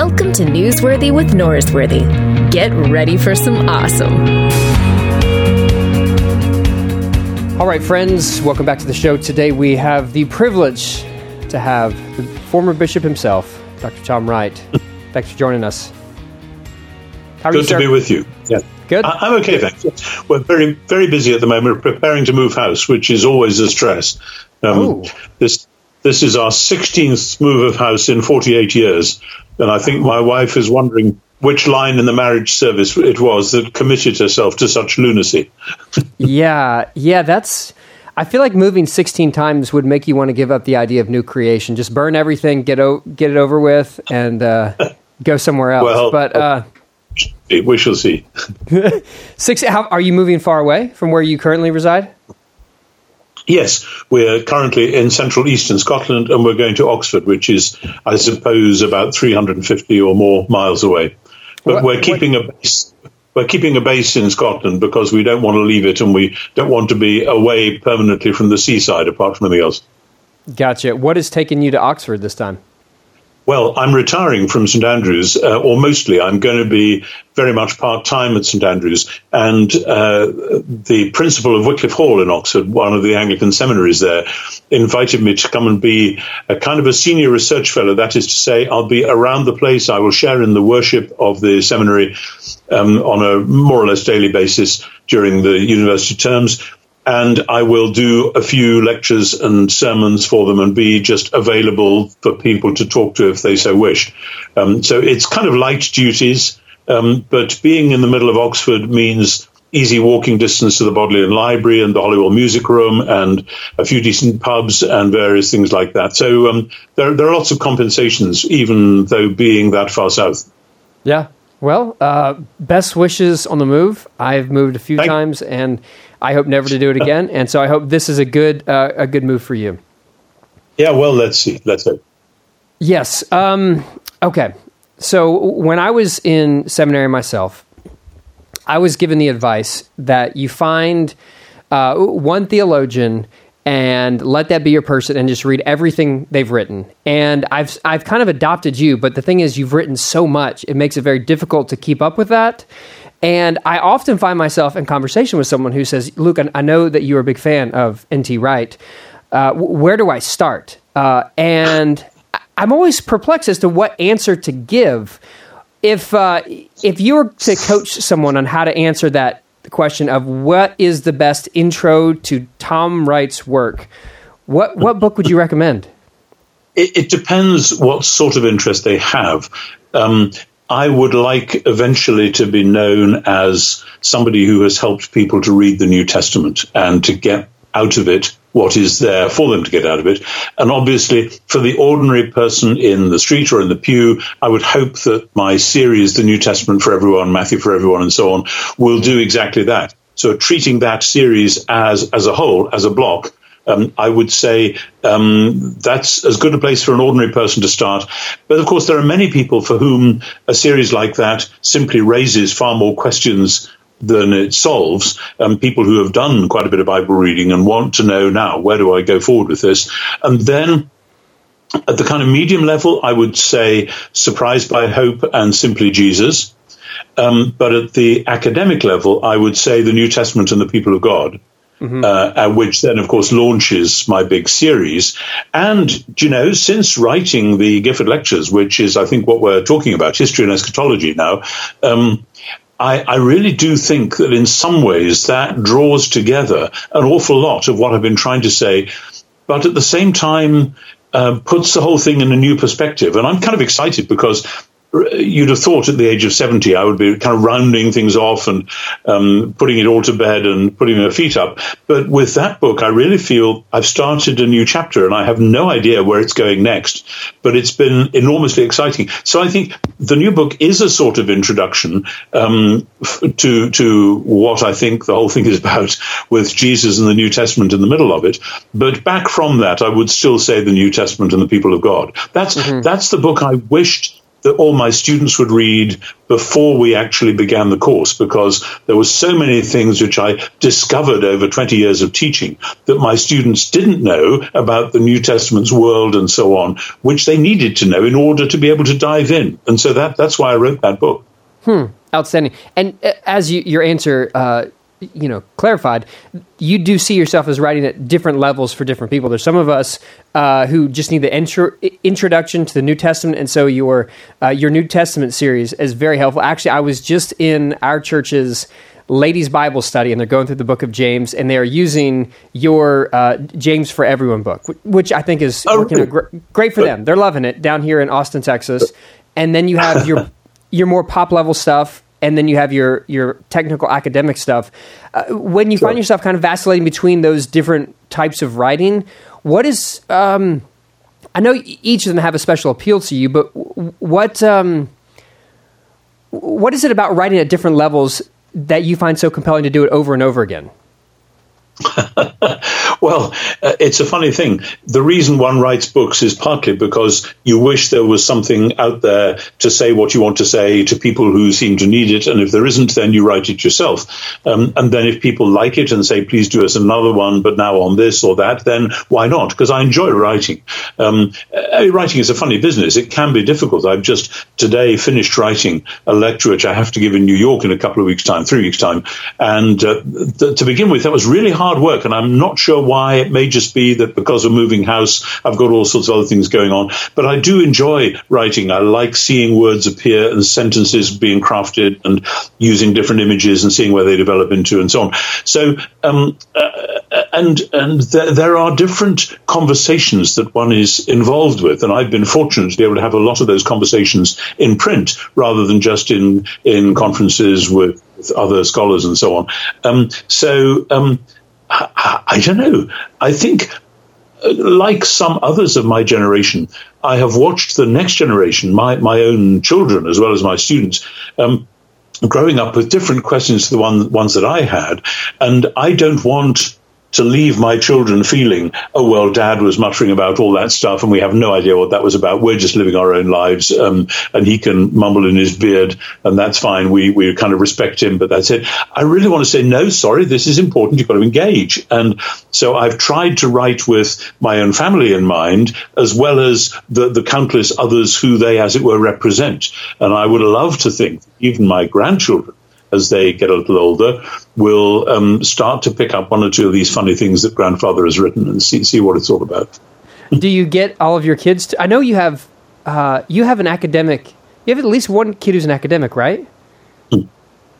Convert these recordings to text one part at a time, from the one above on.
Welcome to Newsworthy with Norsworthy. Get ready for some awesome. All right, friends, welcome back to the show. Today we have the privilege to have the former bishop himself, Dr. Tom Wright. Thanks for joining us. How are Good you, to be with you. Yeah. Good. I, am okay, thanks. We're very, very busy at the moment, We're preparing to move house, which is always a stress. Um. This this is our 16th move of house in 48 years, and I think my wife is wondering which line in the marriage service it was that committed herself to such lunacy. yeah, yeah, that's. I feel like moving 16 times would make you want to give up the idea of new creation. Just burn everything, get o- get it over with, and uh, go somewhere else. Well, but uh, we shall see. six. How, are you moving far away from where you currently reside? Yes, we're currently in central eastern Scotland and we're going to Oxford, which is, I suppose, about 350 or more miles away. But what, we're keeping what? a base. We're keeping a base in Scotland because we don't want to leave it and we don't want to be away permanently from the seaside apart from anything else. Gotcha. What has taken you to Oxford this time? Well, I'm retiring from St Andrews, uh, or mostly. I'm going to be very much part time at St Andrews. And uh, the principal of Wycliffe Hall in Oxford, one of the Anglican seminaries there, invited me to come and be a kind of a senior research fellow. That is to say, I'll be around the place. I will share in the worship of the seminary um, on a more or less daily basis during the university terms and I will do a few lectures and sermons for them and be just available for people to talk to if they so wish. Um, so it's kind of light duties, um, but being in the middle of Oxford means easy walking distance to the Bodleian Library and the Holywell Music Room and a few decent pubs and various things like that. So um, there, there are lots of compensations, even though being that far south. Yeah. Well, uh, best wishes on the move. I've moved a few Thank times and I hope never to do it again. And so I hope this is a good uh, a good move for you. Yeah, well, let's see. Let's hope. Yes. Um, okay. So when I was in seminary myself, I was given the advice that you find uh, one theologian and let that be your person and just read everything they've written. And I've I've kind of adopted you, but the thing is you've written so much, it makes it very difficult to keep up with that. And I often find myself in conversation with someone who says, Luke, I know that you're a big fan of N.T. Wright. Uh, where do I start? Uh, and I'm always perplexed as to what answer to give. If, uh, if you were to coach someone on how to answer that question of what is the best intro to Tom Wright's work, what, what book would you recommend? It, it depends what sort of interest they have. Um, I would like eventually to be known as somebody who has helped people to read the New Testament and to get out of it what is there for them to get out of it. And obviously, for the ordinary person in the street or in the pew, I would hope that my series, The New Testament for Everyone, Matthew for Everyone, and so on, will do exactly that. So treating that series as, as a whole, as a block, um, I would say um, that's as good a place for an ordinary person to start. But of course, there are many people for whom a series like that simply raises far more questions than it solves. Um, people who have done quite a bit of Bible reading and want to know now where do I go forward with this, and then. At the kind of medium level, I would say Surprised by Hope and Simply Jesus. Um, but at the academic level, I would say the New Testament and the people of God. Mm-hmm. Uh, which then, of course, launches my big series. And, you know, since writing the Gifford Lectures, which is, I think, what we're talking about, history and eschatology now, um, I, I, really do think that in some ways that draws together an awful lot of what I've been trying to say, but at the same time, uh, puts the whole thing in a new perspective. And I'm kind of excited because you'd have thought at the age of 70 I would be kind of rounding things off and um, putting it all to bed and putting my feet up. But with that book, I really feel I've started a new chapter and I have no idea where it's going next. But it's been enormously exciting. So I think the new book is a sort of introduction um, to to what I think the whole thing is about with Jesus and the New Testament in the middle of it. But back from that, I would still say the New Testament and the people of God. That's mm-hmm. that's the book I wished that all my students would read before we actually began the course because there were so many things which I discovered over 20 years of teaching that my students didn't know about the New Testament's world and so on, which they needed to know in order to be able to dive in. And so that, that's why I wrote that book. Hmm. Outstanding. And uh, as you, your answer uh, you know clarified you do see yourself as writing at different levels for different people. There's some of us uh, who just need the intro, introduction to the new testament and so your uh, your new testament series is very helpful. Actually i was just in our church's ladies bible study and they're going through the book of james and they're using your uh, james for everyone book which i think is oh, working gr- great for them. They're loving it down here in austin texas. And then you have your your more pop level stuff and then you have your your technical academic stuff. Uh, when you sure. find yourself kind of vacillating between those different types of writing, what is um, I know each of them have a special appeal to you, but what um, what is it about writing at different levels that you find so compelling to do it over and over again? well, uh, it's a funny thing. The reason one writes books is partly because you wish there was something out there to say what you want to say to people who seem to need it. And if there isn't, then you write it yourself. Um, and then if people like it and say, please do us another one, but now on this or that, then why not? Because I enjoy writing. Um, uh, writing is a funny business. It can be difficult. I've just today finished writing a lecture which I have to give in New York in a couple of weeks' time, three weeks' time. And uh, th- to begin with, that was really hard hard work, and I'm not sure why. It may just be that because of moving house, I've got all sorts of other things going on. But I do enjoy writing. I like seeing words appear and sentences being crafted and using different images and seeing where they develop into and so on. So, um, uh, and and there, there are different conversations that one is involved with, and I've been fortunate to be able to have a lot of those conversations in print rather than just in in conferences with, with other scholars and so on. Um, so. Um, I, I don't know. I think uh, like some others of my generation, I have watched the next generation, my, my own children as well as my students, um, growing up with different questions to the one, ones that I had. And I don't want to leave my children feeling, oh, well, dad was muttering about all that stuff and we have no idea what that was about. We're just living our own lives. Um, and he can mumble in his beard and that's fine. We, we kind of respect him, but that's it. I really want to say, no, sorry, this is important. You've got to engage. And so I've tried to write with my own family in mind, as well as the, the countless others who they, as it were, represent. And I would love to think even my grandchildren as they get a little older, will um, start to pick up one or two of these funny things that grandfather has written and see see what it's all about. Do you get all of your kids? To, I know you have uh, you have an academic. You have at least one kid who's an academic, right? Hmm.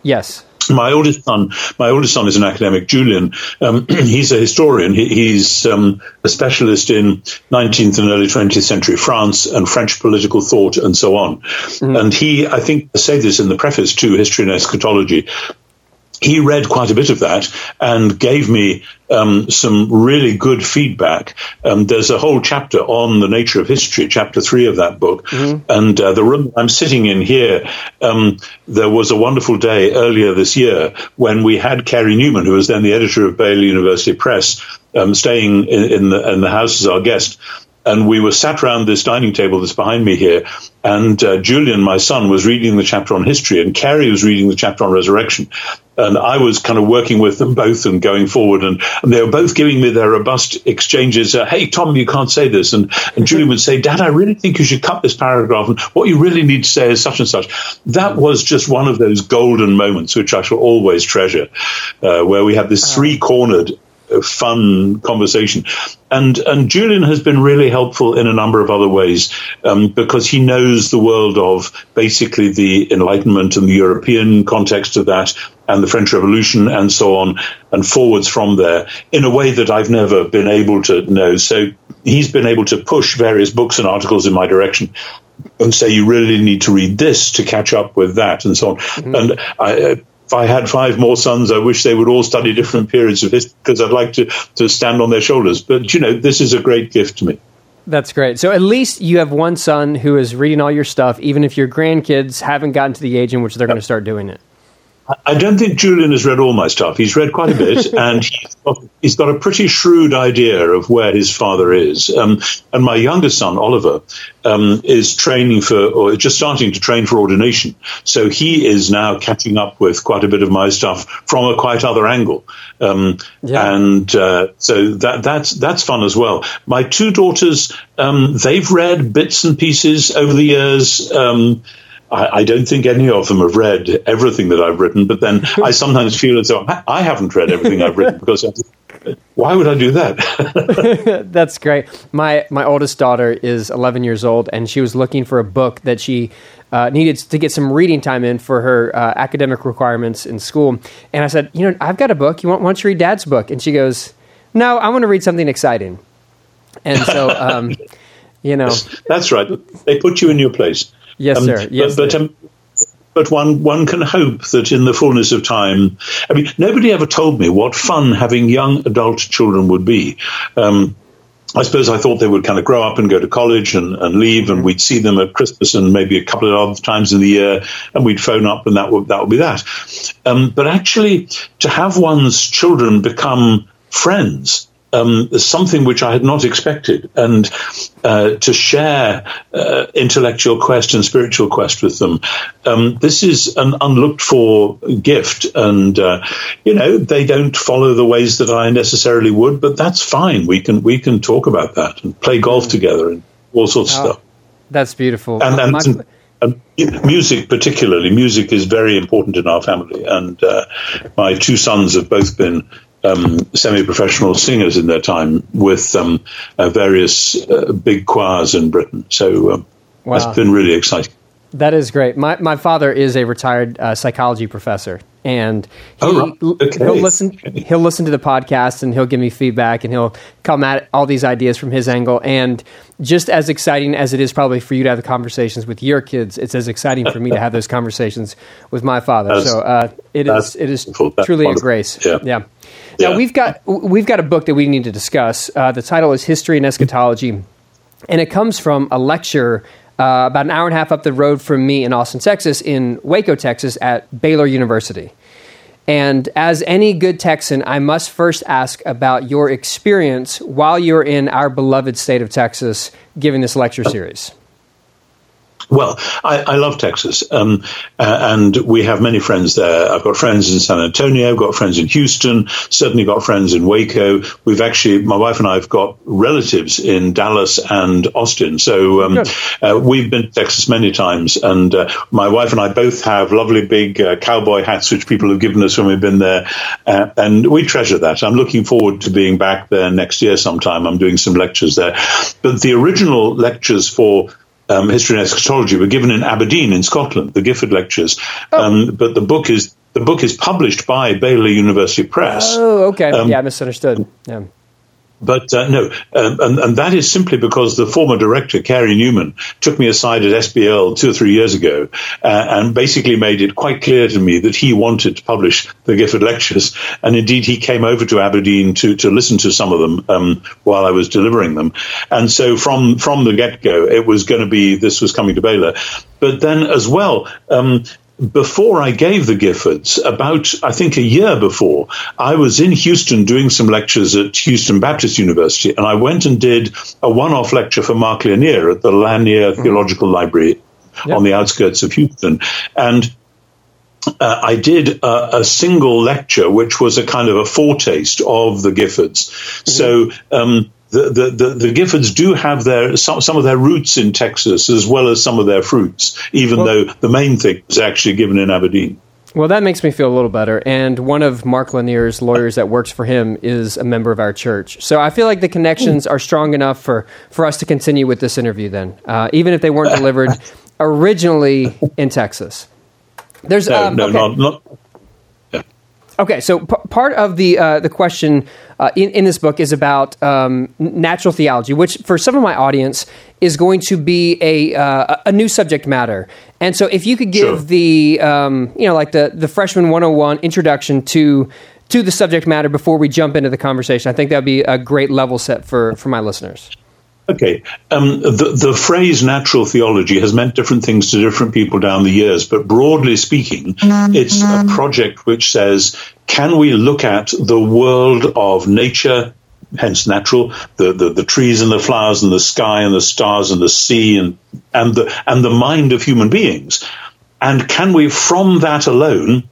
Yes. My oldest son, my oldest son is an academic, Julian. Um, he's a historian. He, he's um, a specialist in 19th and early 20th century France and French political thought and so on. mm And he, I think, I say this in the preface to History and Eschatology he read quite a bit of that and gave me um, some really good feedback. Um, there's a whole chapter on the nature of history, chapter three of that book. Mm-hmm. And uh, the room I'm sitting in here, um, there was a wonderful day earlier this year when we had Carey Newman, who was then the editor of Baylor University Press, um, staying in, in, the, in the house as our guest and we were sat around this dining table that's behind me here, and uh, Julian, my son, was reading the chapter on history, and Carey was reading the chapter on resurrection, and I was kind of working with them both and going forward, and, and they were both giving me their robust exchanges. Uh, hey, Tom, you can't say this, and and Julian would say, Dad, I really think you should cut this paragraph, and what you really need to say is such and such. That was just one of those golden moments which I shall always treasure, uh, where we had this three cornered fun conversation. And and Julian has been really helpful in a number of other ways um, because he knows the world of basically the Enlightenment and the European context of that, and the French Revolution and so on, and forwards from there in a way that I've never been able to know. So he's been able to push various books and articles in my direction and say you really need to read this to catch up with that and so on. Mm-hmm. And I, if I had five more sons, I wish they would all study different periods of history because I'd like to, to stand on their shoulders. But, you know, this is a great gift to me. That's great. So at least you have one son who is reading all your stuff, even if your grandkids haven't gotten to the age in which they're going to start doing it. I don't think Julian has read all my stuff. He's read quite a bit, and he's got, he's got, a pretty shrewd idea of where his father is. Um, and my youngest son, Oliver, um, is training for, or just starting to train for ordination. So he is now catching up with quite a bit of my stuff from a quite other angle. Um, yeah. And uh, so that that's that's fun as well. My two daughters, um, they've read bits and pieces over the years. I, I, don't think any of them have read everything that I've written, but then I sometimes feel as though I haven't read everything I've written because why would I do that? That's great. My my oldest daughter is 11 years old, and she was looking for a book that she uh, needed to get some reading time in for her uh, academic requirements in school. And I said, you know, I've got a book. You want? Why don't you read Dad's book? And she goes, No, I want to read something exciting. And so, um, you know, that's right. They put you in your place. Yes, um, sir. Yes, but, but, um, but one one can hope that in the fullness of time, I mean, nobody ever told me what fun having young adult children would be. Um, I suppose I thought they would kind of grow up and go to college and, and leave, and we'd see them at Christmas and maybe a couple of other times in the year, and we'd phone up, and that would that would be that. Um, but actually, to have one's children become friends um, something which I had not expected, and uh, to share uh, intellectual quest and spiritual quest with them. Um, this is an unlooked for gift, and uh, you know they don't follow the ways that I necessarily would, but that's fine. We can we can talk about that and play golf mm. together and all sorts oh, of stuff. That's beautiful. And, and, My- and music, particularly, music is very important in our family. And uh, my two sons have both been um, semi-professional singers in their time with um, uh, various uh, big choirs in Britain. So um, wow. that's been really exciting. That is great. My my father is a retired uh, psychology professor, and he, oh, okay. he'll listen he'll listen to the podcast and he'll give me feedback and he'll come at all these ideas from his angle. And just as exciting as it is probably for you to have the conversations with your kids, it's as exciting for me to have those conversations with my father. That's, so uh, it is it is truly a grace. Yeah. yeah. Now we've got we've got a book that we need to discuss. Uh, the title is History and Eschatology, and it comes from a lecture uh, about an hour and a half up the road from me in Austin, Texas, in Waco, Texas, at Baylor University. And as any good Texan, I must first ask about your experience while you're in our beloved state of Texas giving this lecture series. Well, I, I love Texas, um, uh, and we have many friends there. I've got friends in San Antonio, I've got friends in Houston, certainly got friends in Waco. We've actually, my wife and I have got relatives in Dallas and Austin. So um, uh, we've been to Texas many times, and uh, my wife and I both have lovely big uh, cowboy hats, which people have given us when we've been there, uh, and we treasure that. I'm looking forward to being back there next year sometime. I'm doing some lectures there, but the original lectures for um, history and eschatology were given in Aberdeen in Scotland, the Gifford Lectures. Oh. Um, but the book is the book is published by Baylor University Press. Oh, okay. Um, yeah, I misunderstood. Yeah. But uh, no, um, and, and, that is simply because the former director, Carey Newman, took me aside at SBL two or three years ago uh, and basically made it quite clear to me that he wanted to publish the Gifford Lectures. And indeed, he came over to Aberdeen to, to listen to some of them um, while I was delivering them. And so from, from the get go, it was going to be this was coming to Baylor. But then as well, um, before I gave the Giffords, about I think a year before, I was in Houston doing some lectures at Houston Baptist University, and I went and did a one-off lecture for Mark Lanier at the Lanier mm-hmm. Theological Library yep. on the outskirts of Houston, and. Uh, I did a, a, single lecture, which was a kind of a foretaste of the Giffords. Mm-hmm. So um, the, the, the, the, Giffords do have their some, some of their roots in Texas as well as some of their fruits, even well, though the main thing was actually given in Aberdeen. Well, that makes me feel a little better. And one of Mark Lanier's lawyers that works for him is a member of our church. So I feel like the connections are strong enough for, for us to continue with this interview then, uh, even if they weren't delivered originally in Texas. There's no, um, no, okay. not, not Okay, so p- part of the uh, the question uh, in, in this book is about um, natural theology, which for some of my audience is going to be a uh, a new subject matter. And so, if you could give sure. the um, you know like the the freshman 101 introduction to to the subject matter before we jump into the conversation, I think that would be a great level set for for my listeners. Okay. Um, the, the phrase natural theology has meant different things to different people down the years, but broadly speaking, it's a project which says, can we look at the world of nature, hence natural, the, the, the trees and the flowers and the sky and the stars and the sea and, and the, and the mind of human beings? And can we, from that alone,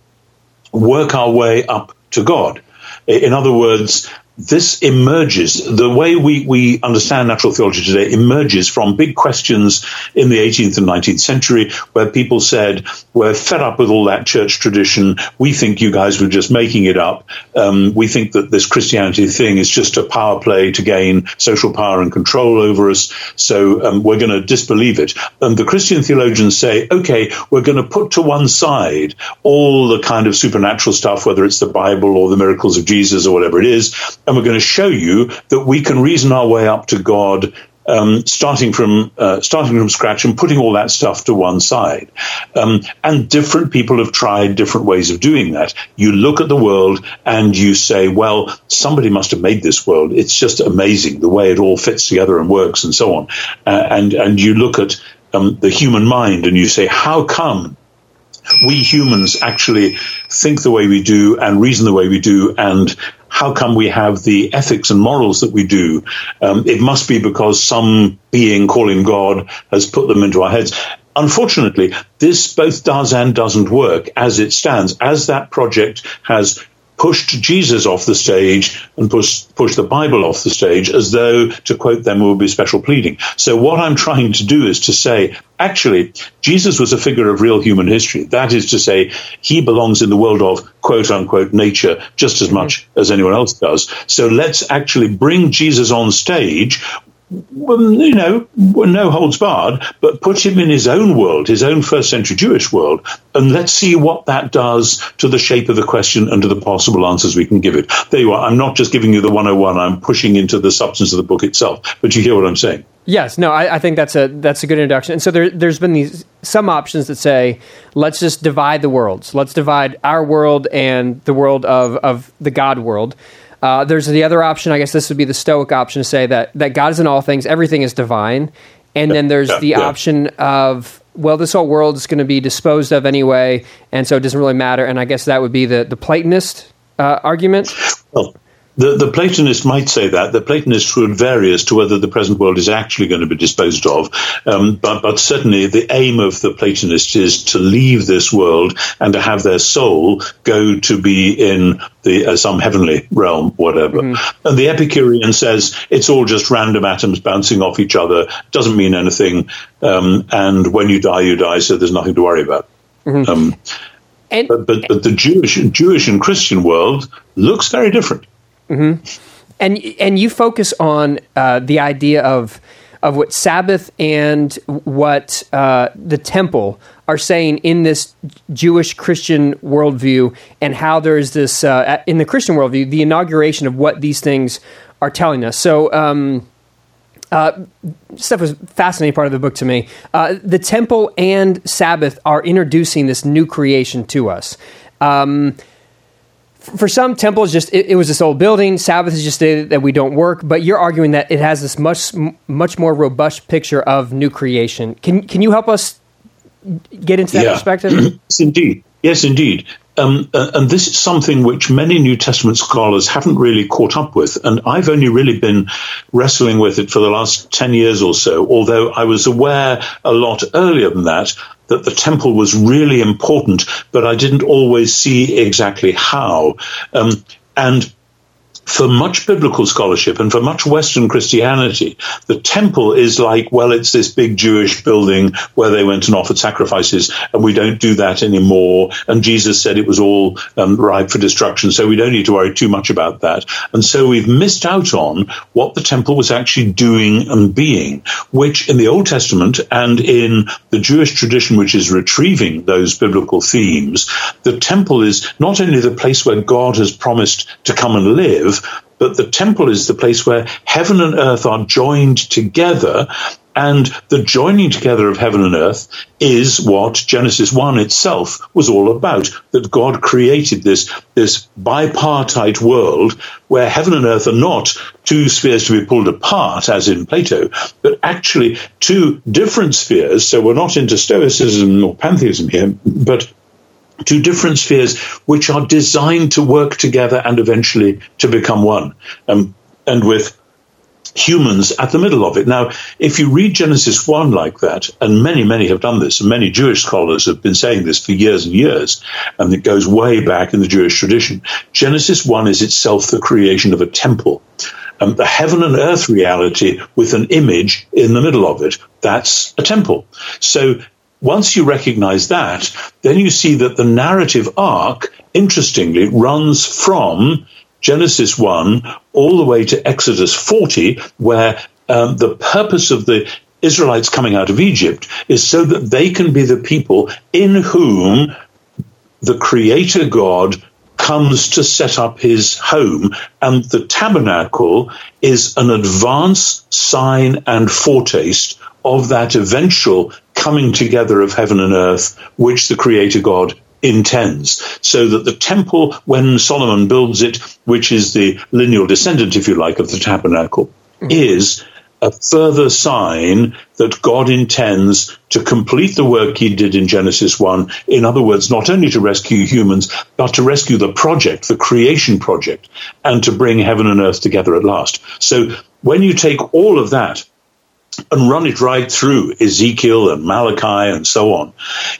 work our way up to God? In other words, this emerges, the way we, we understand natural theology today emerges from big questions in the 18th and 19th century where people said, we're fed up with all that church tradition. We think you guys were just making it up. Um, we think that this Christianity thing is just a power play to gain social power and control over us. So um, we're going to disbelieve it. And the Christian theologians say, okay, we're going to put to one side all the kind of supernatural stuff, whether it's the Bible or the miracles of Jesus or whatever it is and we're going to show you that we can reason our way up to God. Um, starting from uh, starting from scratch and putting all that stuff to one side, um, and different people have tried different ways of doing that. You look at the world and you say, "Well, somebody must have made this world. It's just amazing the way it all fits together and works, and so on." Uh, and and you look at um, the human mind and you say, "How come?" we humans actually think the way we do and reason the way we do and how come we have the ethics and morals that we do? Um, it must be because some being calling God has put them into our heads. Unfortunately, this both does and doesn't work as it stands. As that project has pushed Jesus off the stage and pushed, pushed the Bible off the stage as though, to quote them, would be special pleading. So what I'm trying to do is to say, actually, Jesus was a figure of real human history. That is to say, he belongs in the world of quote unquote nature just as much mm-hmm. as anyone else does. So let's actually bring Jesus on stage you know, no holds barred, but put him in his own world, his own first century Jewish world, and let's see what that does to the shape of the question and to the possible answers we can give it. There you are. I'm not just giving you the 101, I'm pushing into the substance of the book itself, but you hear what I'm saying. Yes, no, I, I, think that's a that's a good introduction. And so there, there's been these some options that say, let's just divide the worlds. Let's divide our world and the world of of the God world. Uh, there's the other option. I guess this would be the Stoic option to say that that God is in all things, everything is divine, and then there's yeah, the yeah. option of well, this whole world is going to be disposed of anyway, and so it doesn't really matter. And I guess that would be the the Platonist uh, argument. Well, the, the Platonist might say that. The Platonist would vary as to whether the present world is actually going to be disposed of. Um, but, but certainly the aim of the Platonist is to leave this world and to have their soul go to be in the, uh, some heavenly realm, whatever. Mm-hmm. And the Epicurean says it's all just random atoms bouncing off each other, doesn't mean anything. Um, and when you die, you die, so there's nothing to worry about. Mm-hmm. Um, and, but, but, but the Jewish, Jewish and Christian world looks very different. Mm-hmm. And and you focus on uh, the idea of of what Sabbath and what uh, the temple are saying in this Jewish Christian worldview, and how there's this uh, in the Christian worldview the inauguration of what these things are telling us. So. Um, uh, stuff was fascinating part of the book to me. Uh, the temple and Sabbath are introducing this new creation to us. Um, for some temples just it, it, was this old building. Sabbath is just that we don't work but you're arguing that it has this much much more robust picture of new creation. Can can you help us get into that yeah. perspective? Yes indeed. Yes indeed um, uh, and this is something which many New Testament scholars haven't really caught up with. And I've only really been wrestling with it for the last 10 years or so, although I was aware a lot earlier than that that the temple was really important, but I didn't always see exactly how. Um, and for much biblical scholarship and for much Western Christianity, the temple is like, well, it's this big Jewish building where they went and offered sacrifices, and we don't do that anymore. And Jesus said it was all um, ripe for destruction, so we don't need to worry too much about that. And so we've missed out on what the temple was actually doing and being, which in the Old Testament and in the Jewish tradition, which is retrieving those biblical themes, the temple is not only the place where God has promised to come and live, but the temple is the place where heaven and earth are joined together And the joining together of heaven and earth is what Genesis 1 itself was all about. That God created this, this bipartite world where heaven and earth are not two spheres to be pulled apart, as in Plato, but actually two different spheres. So we're not into Stoicism or pantheism here, but two different spheres which are designed to work together and eventually to become one. Um, and with humans at the middle of it. Now, if you read Genesis 1 like that, and many, many have done this, and many Jewish scholars have been saying this for years and years, and it goes way back in the Jewish tradition, Genesis 1 is itself the creation of a temple. Um, the heaven and earth reality with an image in the middle of it, that's a temple. So once you recognize that, then you see that the narrative arc, interestingly, runs from Genesis 1 all the way to Exodus 40, where um, the purpose of the Israelites coming out of Egypt is so that they can be the people in whom the Creator God comes to set up his home. And the tabernacle is an advance sign and foretaste of that eventual coming together of heaven and earth, which the Creator God intends. So that the temple, when Solomon builds it, which is the lineal descendant, if you like, of the tabernacle, mm-hmm. is a further sign that God intends to complete the work he did in Genesis 1. In other words, not only to rescue humans, but to rescue the project, the creation project, and to bring heaven and earth together at last. So when you take all of that and run it right through Ezekiel and Malachi and so on,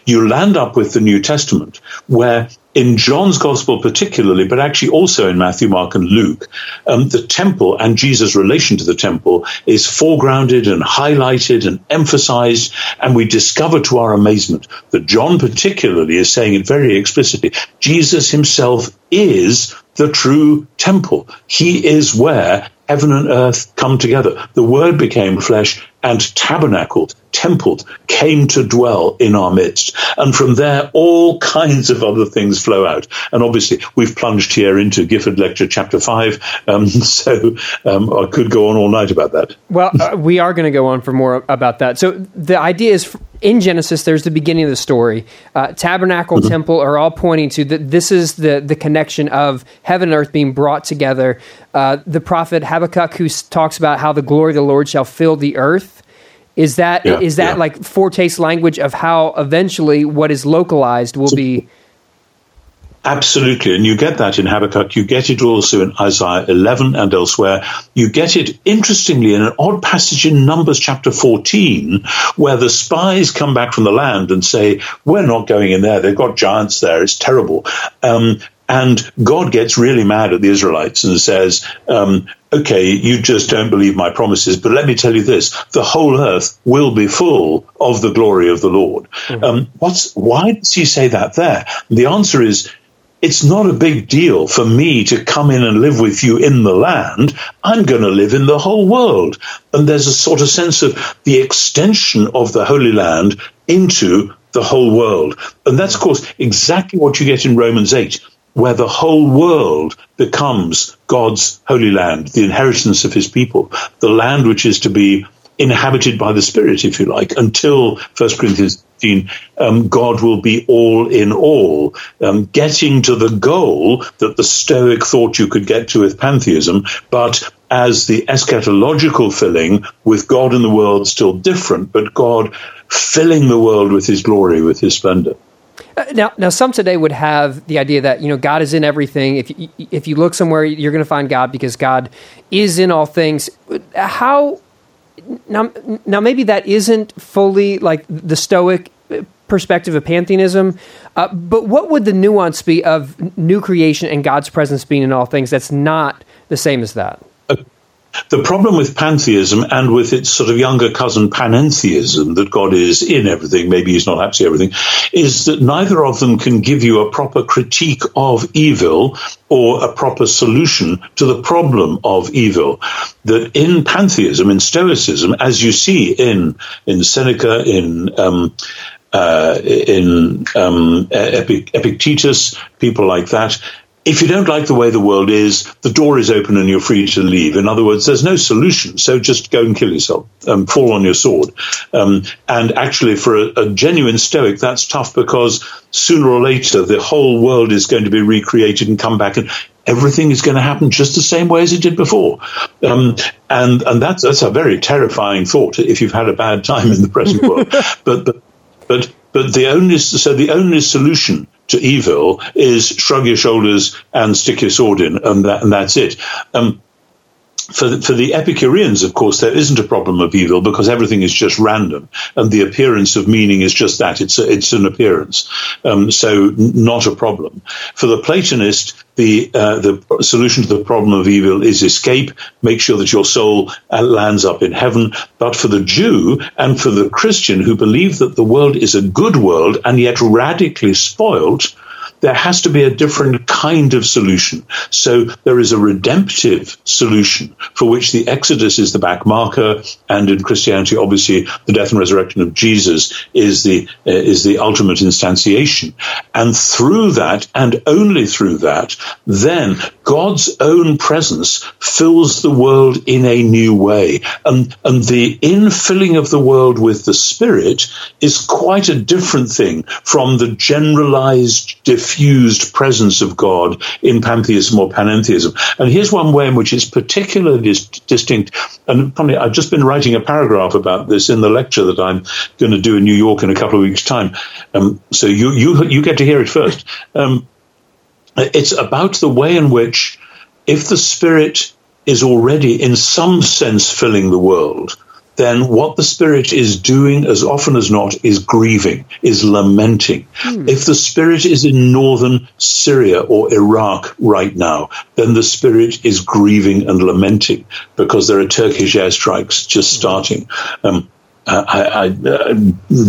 you land up with the New Testament, where in John's Gospel particularly, but actually also in Matthew, Mark, and Luke, um, the temple and Jesus' relation to the temple is foregrounded and highlighted and emphasized, and we discover to our amazement that John particularly is saying it very explicitly. Jesus himself is the true temple. He is where heaven and earth come together. The word became flesh and tabernacled, templed, came to dwell in our midst. And from there, all kinds of other things flow out. And obviously, we've plunged here into Gifford Lecture Chapter 5. Um, so um, I could go on all night about that. Well, uh, we are going to go on for more about that. So the idea is in Genesis, there's the beginning of the story. Uh, tabernacle, mm-hmm. temple are all pointing to that. This is the the connection of heaven and earth being brought together. Uh, the prophet Habakkuk, who talks about how the glory of the Lord shall fill the earth. Is that yeah, is that yeah. like foretaste language of how eventually what is localized will be Absolutely. And you get that in Habakkuk. You get it also in Isaiah 11 and elsewhere. You get it, interestingly, in an odd passage in Numbers chapter 14, where the spies come back from the land and say, We're not going in there. They've got giants there. It's terrible. Um, and God gets really mad at the Israelites and says, um, okay, you just don't believe my promises, but let me tell you this, the whole earth will be full of the glory of the Lord. Mm-hmm. Um, what's, why does he say that there? The answer is, it's not a big deal for me to come in and live with you in the land. I'm going to live in the whole world. And there's a sort of sense of the extension of the Holy Land into the whole world. And that's, of course, exactly what you get in Romans 8, where the whole world becomes God's holy land, the inheritance of his people, the land which is to be inhabited by the Spirit, if you like, until 1 Corinthians 15, um, God will be all in all, um, getting to the goal that the Stoic thought you could get to with pantheism, but as the eschatological filling with God in the world still different, but God filling the world with his glory, with his splendor. Now, now, some today would have the idea that you know God is in everything. If you, if you look somewhere, you're going to find God because God is in all things. How now, now maybe that isn't fully like the Stoic perspective of pantheism, uh, but what would the nuance be of new creation and God's presence being in all things that's not the same as that? The problem with pantheism and with its sort of younger cousin panentheism, that God is in everything, maybe he's not actually everything, is that neither of them can give you a proper critique of evil or a proper solution to the problem of evil. That in pantheism, in Stoicism, as you see in, in Seneca, in, um, uh, in um, Epictetus, people like that, if you don't like the way the world is, the door is open and you're free to leave. In other words, there's no solution. So just go and kill yourself, um, fall on your sword. Um, and actually, for a, a, genuine Stoic, that's tough because sooner or later the whole world is going to be recreated and come back, and everything is going to happen just the same way as it did before. Um, and and that's that's a very terrifying thought if you've had a bad time in the present world. but but but but the only so the only solution to evil is shrug your shoulders and stick your sword in, and, that, and that's it. Um, for the, for the Epicureans, of course, there isn't a problem of evil because everything is just random, and the appearance of meaning is just that it's a, it's an appearance, um, so not a problem. For the Platonist, the uh, the solution to the problem of evil is escape, make sure that your soul uh, lands up in heaven. But for the Jew and for the Christian who believe that the world is a good world and yet radically spoilt, there has to be a different kind of solution. So there is a redemptive solution for which the Exodus is the back marker, and in Christianity, obviously, the death and resurrection of Jesus is the uh, is the ultimate instantiation. And through that, and only through that, then God's own presence fills the world in a new way, and and the infilling of the world with the Spirit is quite a different thing from the generalized diffused presence of God in pantheism or panentheism. And here's one way in which it's particularly dis- distinct. And probably I've just been writing a paragraph about this in the lecture that I'm going to do in New York in a couple of weeks' time. Um, so you, you, you get to hear it first. Um, it's about the way in which, if the Spirit is already in some sense filling the world, then what the spirit is doing as often as not is grieving, is lamenting. Hmm. If the spirit is in northern Syria or Iraq right now, then the spirit is grieving and lamenting because there are Turkish airstrikes just starting. Um, I, I uh,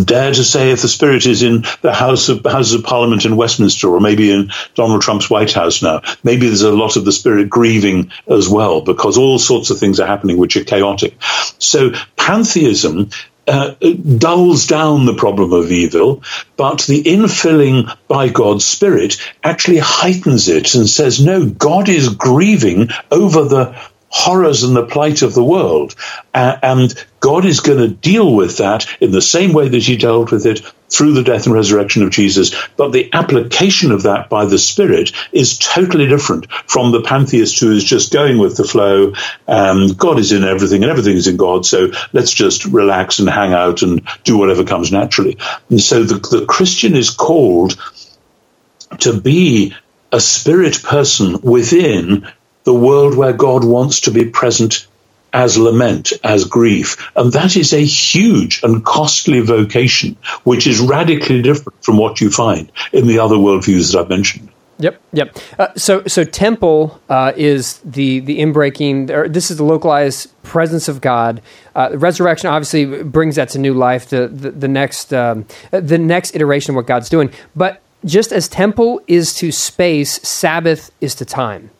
dare to say if the spirit is in the House of Houses of Parliament in Westminster or maybe in Donald Trump's White House now, maybe there's a lot of the spirit grieving as well because all sorts of things are happening which are chaotic. So pantheism uh, dulls down the problem of evil, but the infilling by God's Spirit actually heightens it and says, no, God is grieving over the horrors and the plight of the world. Uh, and God is going to deal with that in the same way that he dealt with it through the death and resurrection of Jesus. But the application of that by the Spirit is totally different from the pantheist who is just going with the flow. Um, God is in everything and everything is in God. So let's just relax and hang out and do whatever comes naturally. And so the, the Christian is called to be a spirit person within the world where God wants to be present as lament, as grief. And that is a huge and costly vocation, which is radically different from what you find in the other worldviews that I've mentioned. Yep, yep. Uh, so, so temple uh, is the the inbreaking. Or this is the localized presence of God. Uh, resurrection obviously brings that to new life. The the, the next um, the next iteration of what God's doing. But just as temple is to space, Sabbath is to time.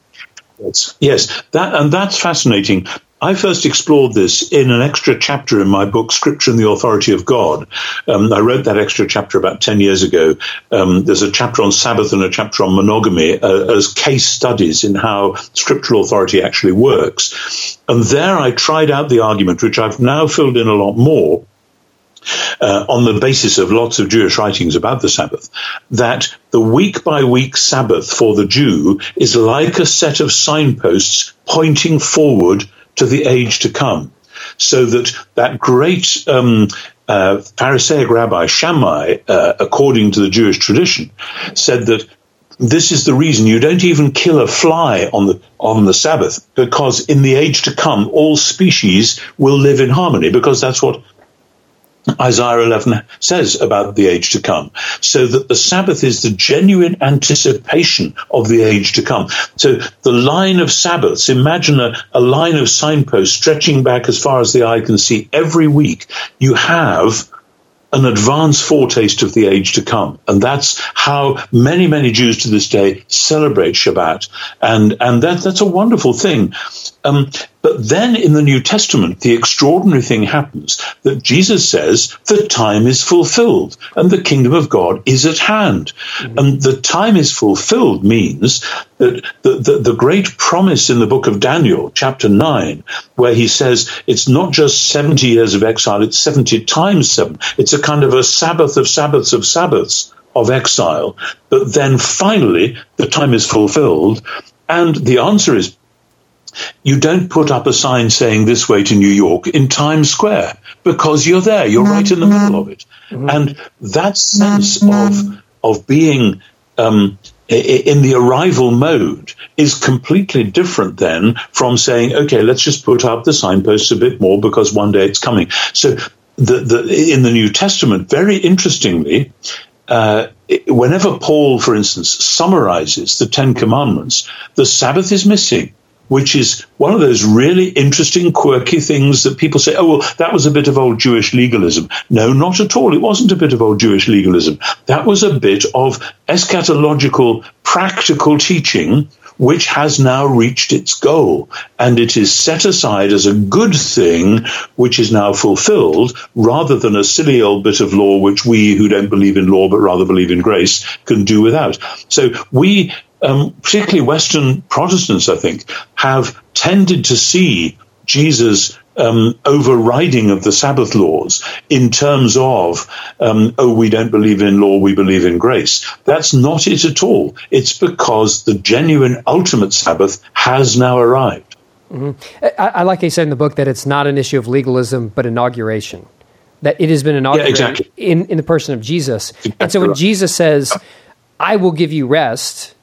Yes, yes, that and that's fascinating. I first explored this in an extra chapter in my book, Scripture and the Authority of God. Um, I wrote that extra chapter about 10 years ago. Um, there's a chapter on Sabbath and a chapter on monogamy uh, as case studies in how scriptural authority actually works. And there I tried out the argument, which I've now filled in a lot more, uh, on the basis of lots of Jewish writings about the Sabbath, that the week by week Sabbath for the Jew is like a set of signposts pointing forward to the age to come. So that that great um, uh, Pharisaic rabbi Shammai, uh, according to the Jewish tradition, said that this is the reason you don't even kill a fly on the on the Sabbath because in the age to come all species will live in harmony because that's what Isaiah 11 says about the age to come. So that the Sabbath is the genuine anticipation of the age to come. So the line of Sabbaths, imagine a, a line of signposts stretching back as far as the eye can see. Every week you have an advanced foretaste of the age to come. And that's how many, many Jews to this day celebrate Shabbat. And, and that, that's a wonderful thing. Um, but then in the New Testament, the extraordinary thing happens that Jesus says the time is fulfilled and the kingdom of God is at hand. Mm-hmm. And the time is fulfilled means that the, the, the great promise in the book of Daniel, chapter 9, where he says it's not just 70 years of exile, it's 70 times 7. It's a kind of a Sabbath of Sabbaths of Sabbaths of exile. But then finally, the time is fulfilled. And the answer is you don't put up a sign saying this way to New York in Times Square because you're there, you're right in the middle of it. Mm-hmm. And that sense of, of being um, in the arrival mode is completely different then from saying, okay, let's just put up the signposts a bit more because one day it's coming. So the, the, in the New Testament, very interestingly, uh, whenever Paul, for instance, summarizes the Ten Commandments, the Sabbath is missing which is one of those really interesting, quirky things that people say, oh, well, that was a bit of old Jewish legalism. No, not at all. It wasn't a bit of old Jewish legalism. That was a bit of eschatological, practical teaching which has now reached its goal and it is set aside as a good thing which is now fulfilled rather than a silly old bit of law which we who don't believe in law but rather believe in grace can do without. So we um, particularly Western Protestants, I think, have tended to see Jesus um, overriding of the Sabbath laws in terms of, um, oh, we don't believe in law, we believe in grace. That's not it at all. It's because the genuine ultimate Sabbath has now arrived. Mm-hmm. I, I, like I said in the book that it's not an issue of legalism, but inauguration. That it has been inaugurated yeah, exactly. in, in the person of Jesus. Exactly and so when right. Jesus says, I will give you rest,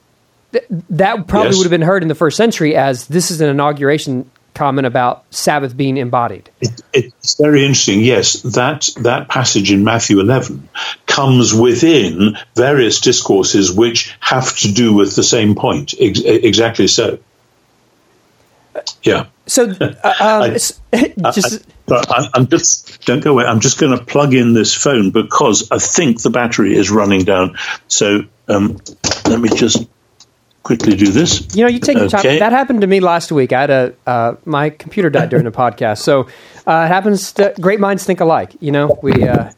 that probably yes. would have been heard in the first century as this is an inauguration comment about Sabbath being embodied. It, it's very interesting. Yes, that that passage in Matthew 11 comes within various discourses which have to do with the same point. Ex- exactly so. Yeah. So, uh, um, I, just. I, am just don't go away. I'm just going to plug in this phone because I think the battery is running down. So um, let me just quickly do this. You know, you take okay. time. That happened to me last week. I had a uh, my computer died during the podcast, so uh, it happens. To, great minds think alike. You know, we uh,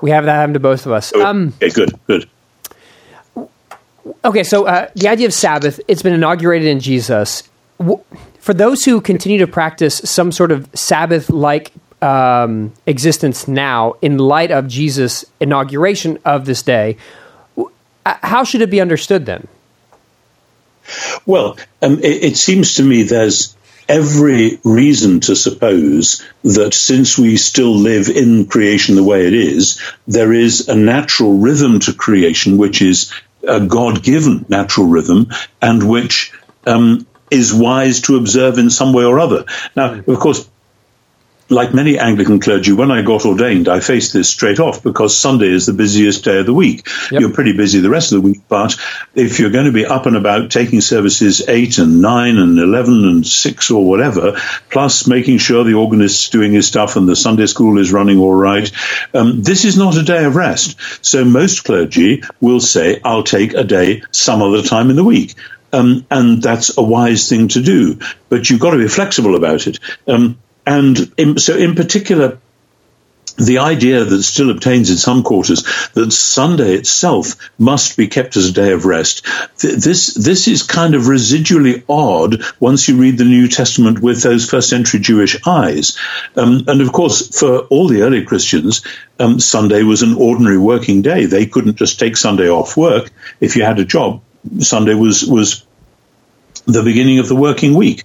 we have that happen to both of us. Um, okay, good, good. Okay, so uh, the idea of Sabbath it's been inaugurated in Jesus. For those who continue to practice some sort of Sabbath-like um, existence now, in light of Jesus' inauguration of this day, how should it be understood then? Well, um, it, it seems to me there's every reason to suppose that since we still live in creation the way it is, there is a natural rhythm to creation, which is a God given natural rhythm, and which um, is wise to observe in some way or other. Now, of course, like many Anglican clergy, when I got ordained, I faced this straight off because Sunday is the busiest day of the week. Yep. You're pretty busy the rest of the week, but if you're going to be up and about taking services 8 and 9 and 11 and 6 or whatever, plus making sure the organist's doing his stuff and the Sunday school is running all right, um, this is not a day of rest. So most clergy will say, I'll take a day some other time in the week. Um, and that's a wise thing to do. But you've got to be flexible about it. Um, and in, so, in particular, the idea that still obtains in some quarters that Sunday itself must be kept as a day of rest. This this is kind of residually odd once you read the New Testament with those first century Jewish eyes. Um, and of course, for all the early Christians, um, Sunday was an ordinary working day. They couldn't just take Sunday off work if you had a job. Sunday was was the beginning of the working week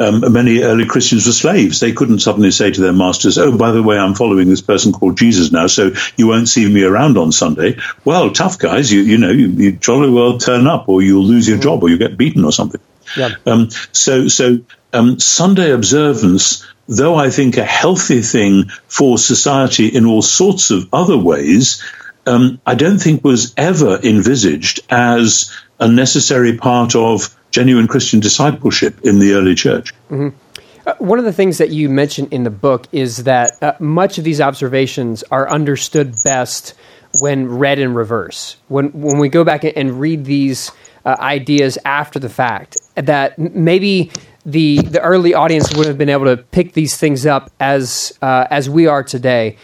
um, many early Christians were slaves. They couldn't suddenly say to their masters, "Oh, by the way, I'm following this person called Jesus now, so you won't see me around on Sunday." Well, tough guys, you you know, you, you jolly well turn up, or you'll lose your job, or you get beaten, or something. Yeah. Um, so so um, Sunday observance, though I think a healthy thing for society in all sorts of other ways, um, I don't think was ever envisaged as a necessary part of genuine Christian discipleship in the early church. Mm-hmm. Uh, one of the things that you mention in the book is that uh, much of these observations are understood best when read in reverse. When when we go back and read these uh, ideas after the fact, that maybe the the early audience would have been able to pick these things up as uh, as we are today.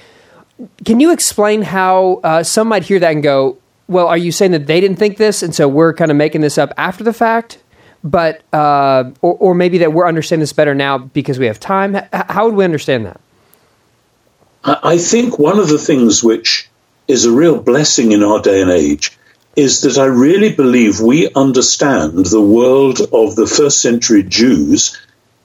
Can you explain how uh, some might hear that and go, "Well, are you saying that they didn't think this, and so we're kind of making this up after the fact?" But uh, or, or maybe that we're understanding this better now because we have time. H- how would we understand that? I think one of the things which is a real blessing in our day and age is that I really believe we understand the world of the first century Jews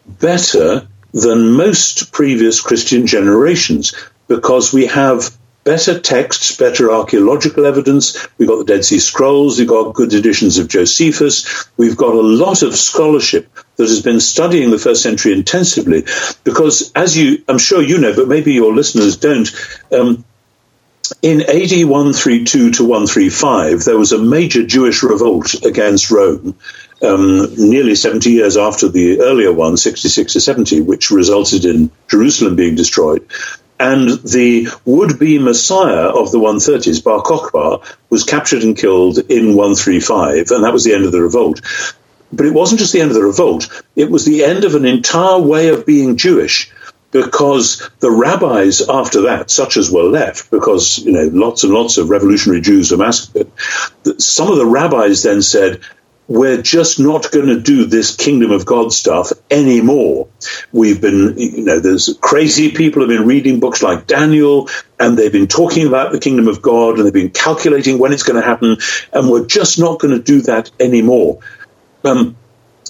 better than most previous Christian generations because we have better texts, better archaeological evidence. We've got the Dead Sea Scrolls, we've got good editions of Josephus, we've got a lot of scholarship that has been studying the first century intensively because, as you, I'm sure you know, but maybe your listeners don't, um, in AD 132 to 135, there was a major Jewish revolt against Rome, um, nearly 70 years after the earlier one, 66 to 70, which resulted in Jerusalem being destroyed. And the would be Messiah of the 130s, Bar Kokhba, was captured and killed in 135, and that was the end of the revolt. But it wasn't just the end of the revolt, it was the end of an entire way of being Jewish because the rabbis after that, such as were left, because you know lots and lots of revolutionary Jews were massacred, some of the rabbis then said, "We're just not going to do this kingdom of God stuff anymore." We've been, you know, there's crazy people have been reading books like Daniel, and they've been talking about the kingdom of God, and they've been calculating when it's going to happen, and we're just not going to do that anymore. Um,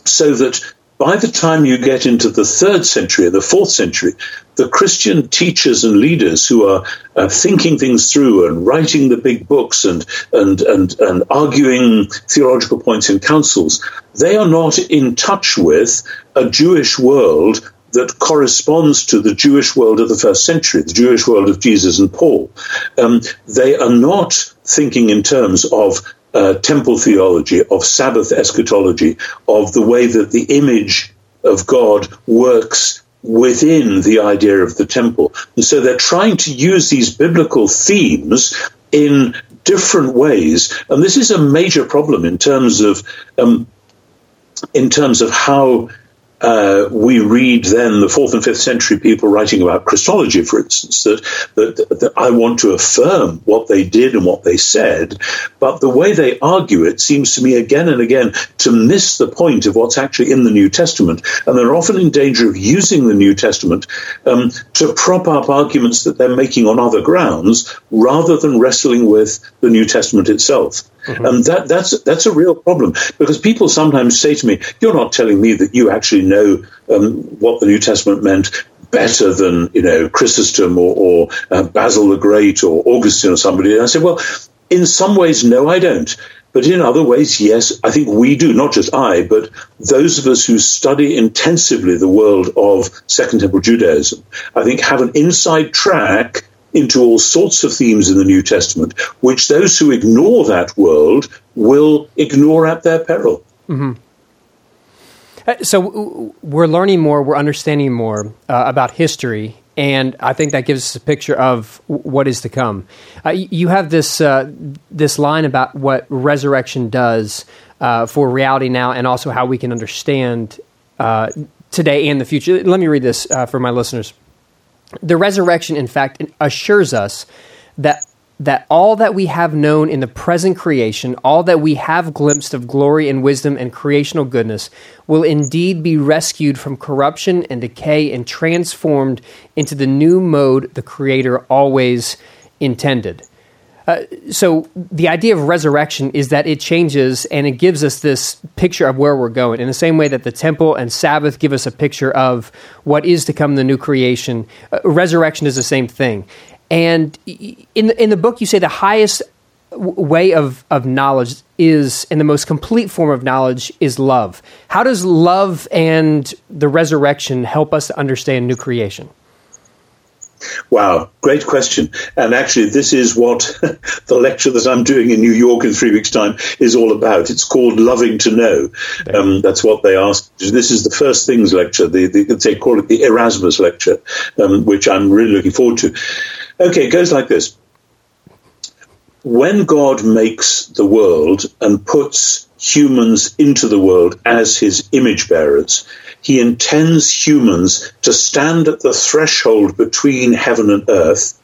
so that by the time you get into the third century the fourth century, the Christian teachers and leaders who are uh, thinking things through and writing the big books and, and, and, and arguing theological points in councils, they are not in touch with a Jewish world that corresponds to the Jewish world of the first century, the Jewish world of Jesus and Paul. Um, they are not thinking in terms of uh, temple theology, of Sabbath eschatology, of the way that the image of God works within the idea of the temple. And so they're trying to use these biblical themes in different ways. And this is a major problem in terms of um, in terms of how uh, we read then the fourth and fifth century people writing about Christology, for instance, that, that, that, I want to affirm what they did and what they said, but the way they argue it seems to me again and again to miss the point of what's actually in the New Testament. And they're often in danger of using the New Testament um, to prop up arguments that they're making on other grounds rather than wrestling with the New Testament itself. Mm-hmm. And that, that's that's a real problem because people sometimes say to me, "You're not telling me that you actually know um, what the New Testament meant better than you know Chrysostom or, or uh, Basil the Great or Augustine or somebody." And I say, "Well, in some ways, no, I don't." But in other ways, yes, I think we do, not just I, but those of us who study intensively the world of Second Temple Judaism, I think have an inside track into all sorts of themes in the New Testament, which those who ignore that world will ignore at their peril. Mm-hmm. Uh, so we're learning more, we're understanding more uh, about history, and I think that gives us a picture of what is to come. Uh, you have this uh, this line about what resurrection does uh, for reality now, and also how we can understand uh, today and the future. Let me read this for my listeners. The resurrection, in fact, assures us that that all that we have known in the present creation, all that we have glimpsed of glory and wisdom and creational goodness, will indeed be rescued from corruption and decay and transformed into the new mode the Creator always intended. Uh, so the idea of resurrection is that it changes and it gives us this picture of where we're going. In the same way that the temple and sabbath give us a picture of what is to come the new creation uh, resurrection is the same thing. And in the, in the book you say the highest way of, of knowledge is and the most complete form of knowledge is love. How does love and the resurrection help us to understand new creation Wow, great question. And actually, this is what the lecture that I'm doing in New York in three weeks' time is all about. It's called Loving to Know. Um, that's what they asked. This is the first things lecture. They, they, they call it the Erasmus lecture, um, which I'm really looking forward to. Okay, it goes like this. when God makes the world and puts humans into the world as his image bearers, he intends humans to stand at the threshold between heaven and earth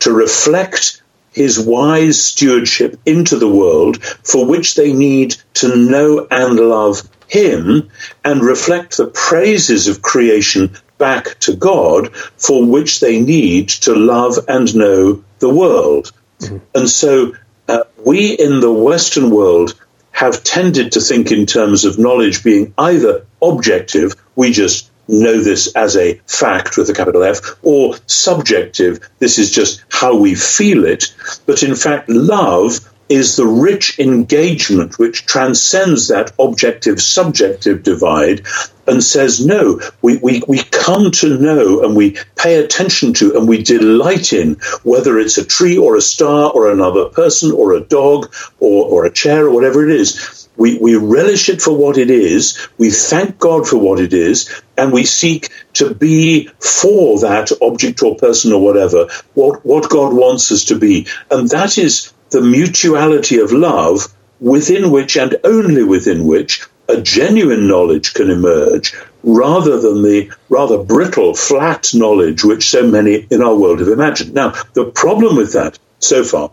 to reflect his wise stewardship into the world for which they need to know and love him and reflect the praises of creation back to God for which they need to love and know the world. Mm-hmm. And so uh, we in the Western world have tended to think in terms of knowledge being either objective, we just know this as a fact with a capital F, or subjective, this is just how we feel it. But in fact, love is the rich engagement which transcends that objective subjective divide and says, no, we, we, we come to know and we pay attention to and we delight in, whether it's a tree or a star or another person or a dog or, or a chair or whatever it is. We, we relish it for what it is, we thank God for what it is, and we seek to be for that object or person or whatever, what, what God wants us to be. And that is the mutuality of love within which and only within which a genuine knowledge can emerge rather than the rather brittle, flat knowledge which so many in our world have imagined. Now, the problem with that so far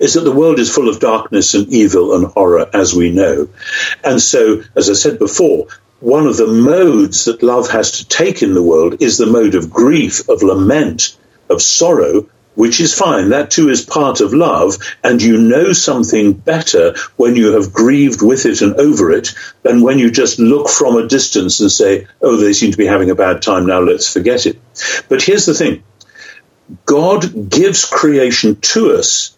is that the world is full of darkness and evil and horror, as we know. And so, as I said before, one of the modes that love has to take in the world is the mode of grief, of lament, of sorrow, which is fine. That too is part of love, and you know something better when you have grieved with it and over it than when you just look from a distance and say, oh, they seem to be having a bad time now, let's forget it. But here's the thing God gives creation to us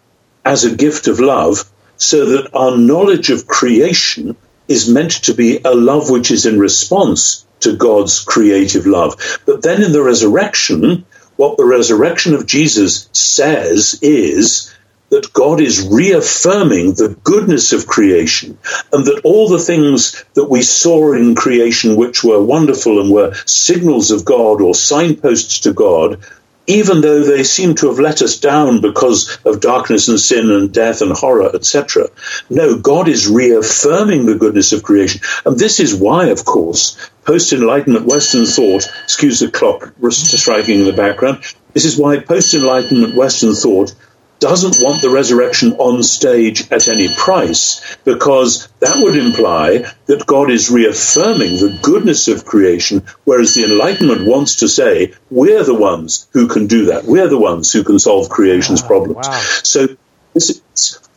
as a gift of love so that our knowledge of creation is meant to be a love which is in response to God's creative love. But then in the resurrection, what the resurrection of Jesus says is that God is reaffirming the goodness of creation and that all the things that we saw in creation, which were wonderful and were signals of God or signposts to God, even though they seem to have let us down because of darkness and sin and death and horror, etc. No, God is reaffirming the goodness of creation. And this is why, of course, post Enlightenment Western thought, excuse the clock striking in the background, this is why post Enlightenment Western thought doesn't want the resurrection on stage at any price, because that would imply that God is reaffirming the goodness of creation, whereas the Enlightenment wants to say, we're the ones who can do that. We're the ones who can solve creation's ah, problems. Wow. So this,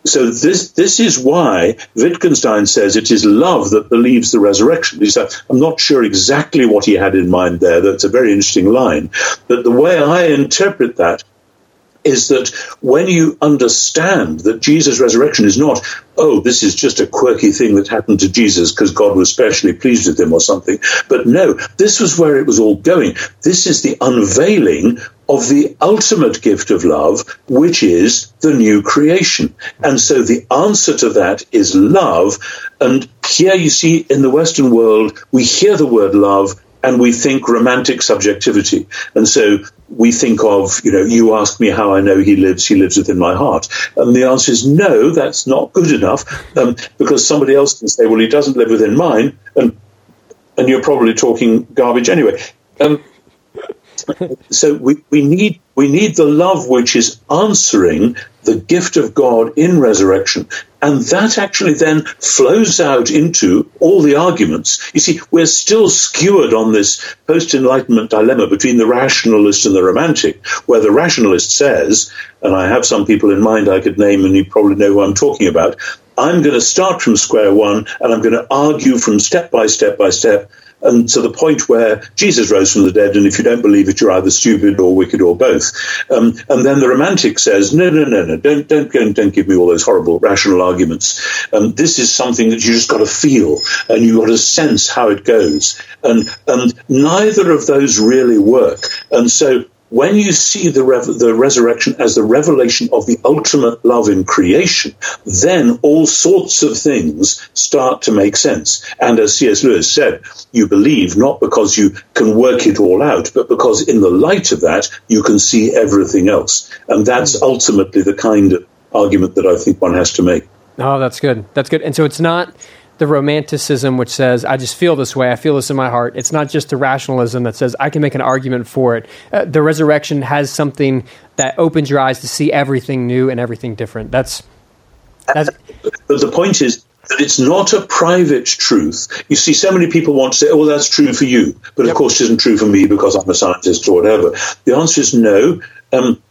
so this this is why Wittgenstein says it is love that believes the resurrection. He said, I'm not sure exactly what he had in mind there. That's a very interesting line. But the way I interpret that is that when you understand that Jesus' resurrection is not, oh, this is just a quirky thing that happened to Jesus because God was specially pleased with him or something, but no, this was where it was all going. This is the unveiling of the ultimate gift of love, which is the new creation. And so the answer to that is love. And here you see in the Western world, we hear the word love and we think romantic subjectivity. And so we think of, you know, you ask me how I know he lives, he lives within my heart. And the answer is no, that's not good enough, um, because somebody else can say, well, he doesn't live within mine, and and you're probably talking garbage anyway. Um, so we, we need we need the love which is answering the gift of God in resurrection. And that actually then flows out into all the arguments. You see, we're still skewered on this post Enlightenment dilemma between the rationalist and the romantic, where the rationalist says, and I have some people in mind I could name, and you probably know who I'm talking about, I'm going to start from square one and I'm going to argue from step by step by step and to the point where Jesus rose from the dead, and if you don't believe it, you're either stupid or wicked or both. Um, and then the romantic says, no, no, no, no, don't, don't, don't, don't give me all those horrible rational arguments. Um, this is something that you just got to feel, and you got to sense how it goes. And and neither of those really work. And so when you see the, rev- the resurrection as the revelation of the ultimate love in creation, then all sorts of things start to make sense. And as C.S. Lewis said, you believe not because you can work it all out, but because in the light of that, you can see everything else. And that's hmm. ultimately the kind of argument that I think one has to make. Oh, that's good. That's good. And so it's not the romanticism which says I just feel this way. I feel this in my heart. It's not just the rationalism that says I can make an argument for it. Uh, the resurrection has something that opens your eyes to see everything new and everything different. That's that's. But the point is that it's not a private truth. You see, so many people want to say, "Oh, that's true for you," but of course, it isn't true for me because I'm a scientist or whatever. The answer is no. Um,